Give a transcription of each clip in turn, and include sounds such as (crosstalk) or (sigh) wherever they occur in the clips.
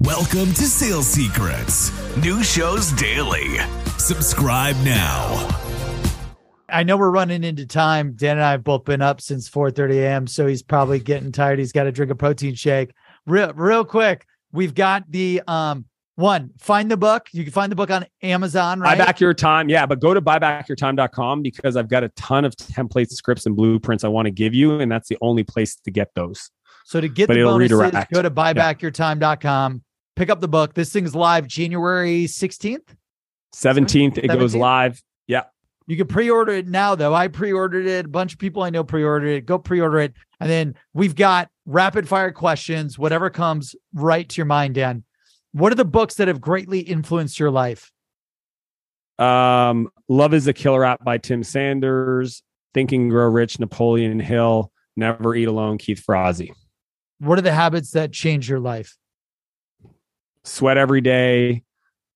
Welcome to Sales Secrets. New shows daily. Subscribe now. I know we're running into time. Dan and I have both been up since 4:30 a.m., so he's probably getting tired. He's got to drink a protein shake. Real, real quick, we've got the um one. Find the book. You can find the book on Amazon. Right? Buy back your time. Yeah, but go to buybackyourtime.com because I've got a ton of templates, scripts, and blueprints I want to give you, and that's the only place to get those. So to get But the it'll bonuses, redirect. go to buybackyourtime.com. Pick up the book. This thing's live January 16th. 17th, it goes 17th? live. Yeah. You can pre-order it now, though. I pre-ordered it. A bunch of people I know pre-ordered it. Go pre-order it, and then we've got rapid fire questions. Whatever comes right to your mind, Dan. What are the books that have greatly influenced your life? Um, Love is a Killer app by Tim Sanders, Think and Grow Rich, Napoleon Hill, Never Eat Alone, Keith Ferrazzi. What are the habits that change your life? Sweat every day,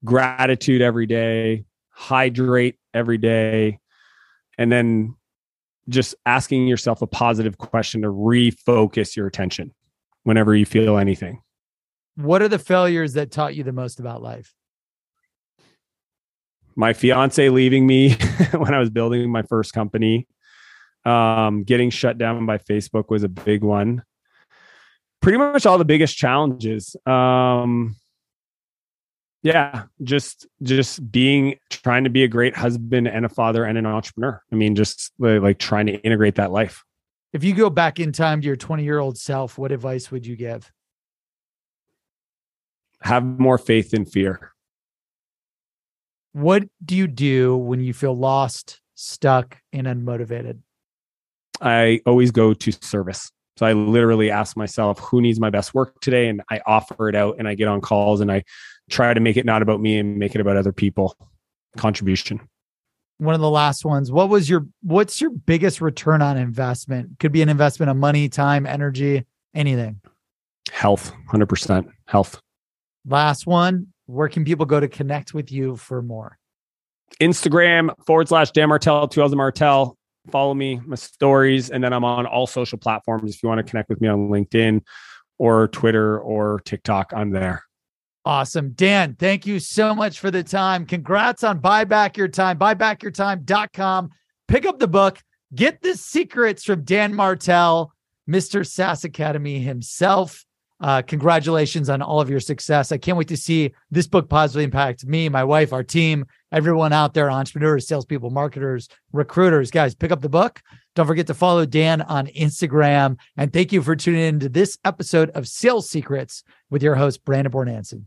gratitude every day, hydrate every day, and then just asking yourself a positive question to refocus your attention whenever you feel anything. What are the failures that taught you the most about life? my fiance leaving me (laughs) when I was building my first company. Um, getting shut down by Facebook was a big one. Pretty much all the biggest challenges. Um, yeah, just just being trying to be a great husband and a father and an entrepreneur. I mean, just like, trying to integrate that life. If you go back in time to your 20-year-old self, what advice would you give? Have more faith than fear. What do you do when you feel lost, stuck, and unmotivated? I always go to service. So I literally ask myself, who needs my best work today? And I offer it out and I get on calls and I try to make it not about me and make it about other people. Contribution. one of the last ones what was your what's your biggest return on investment could be an investment of money time energy anything Health, 100% health. last one where can people go to connect with you for more Instagram forward slash Dan Martell, 2000 Martell. Follow me, my stories. And then I'm on all social platforms. If you want to connect with me on LinkedIn or Twitter or TikTok, I'm there. Awesome dan thank you so much for the time congrats on buy back your time buybackyourtime.com pick up the book get the secrets from dan martell mr SaaS Academy himself uh, congratulations on all of your success. I can't wait to see this book positively impact me, my wife, our team, everyone out there, entrepreneurs, salespeople, marketers, recruiters. Guys, pick up the book. Don't forget to follow Dan on Instagram. And thank you for tuning in to this episode of Sales Secrets with your host, Brandon Bornancin.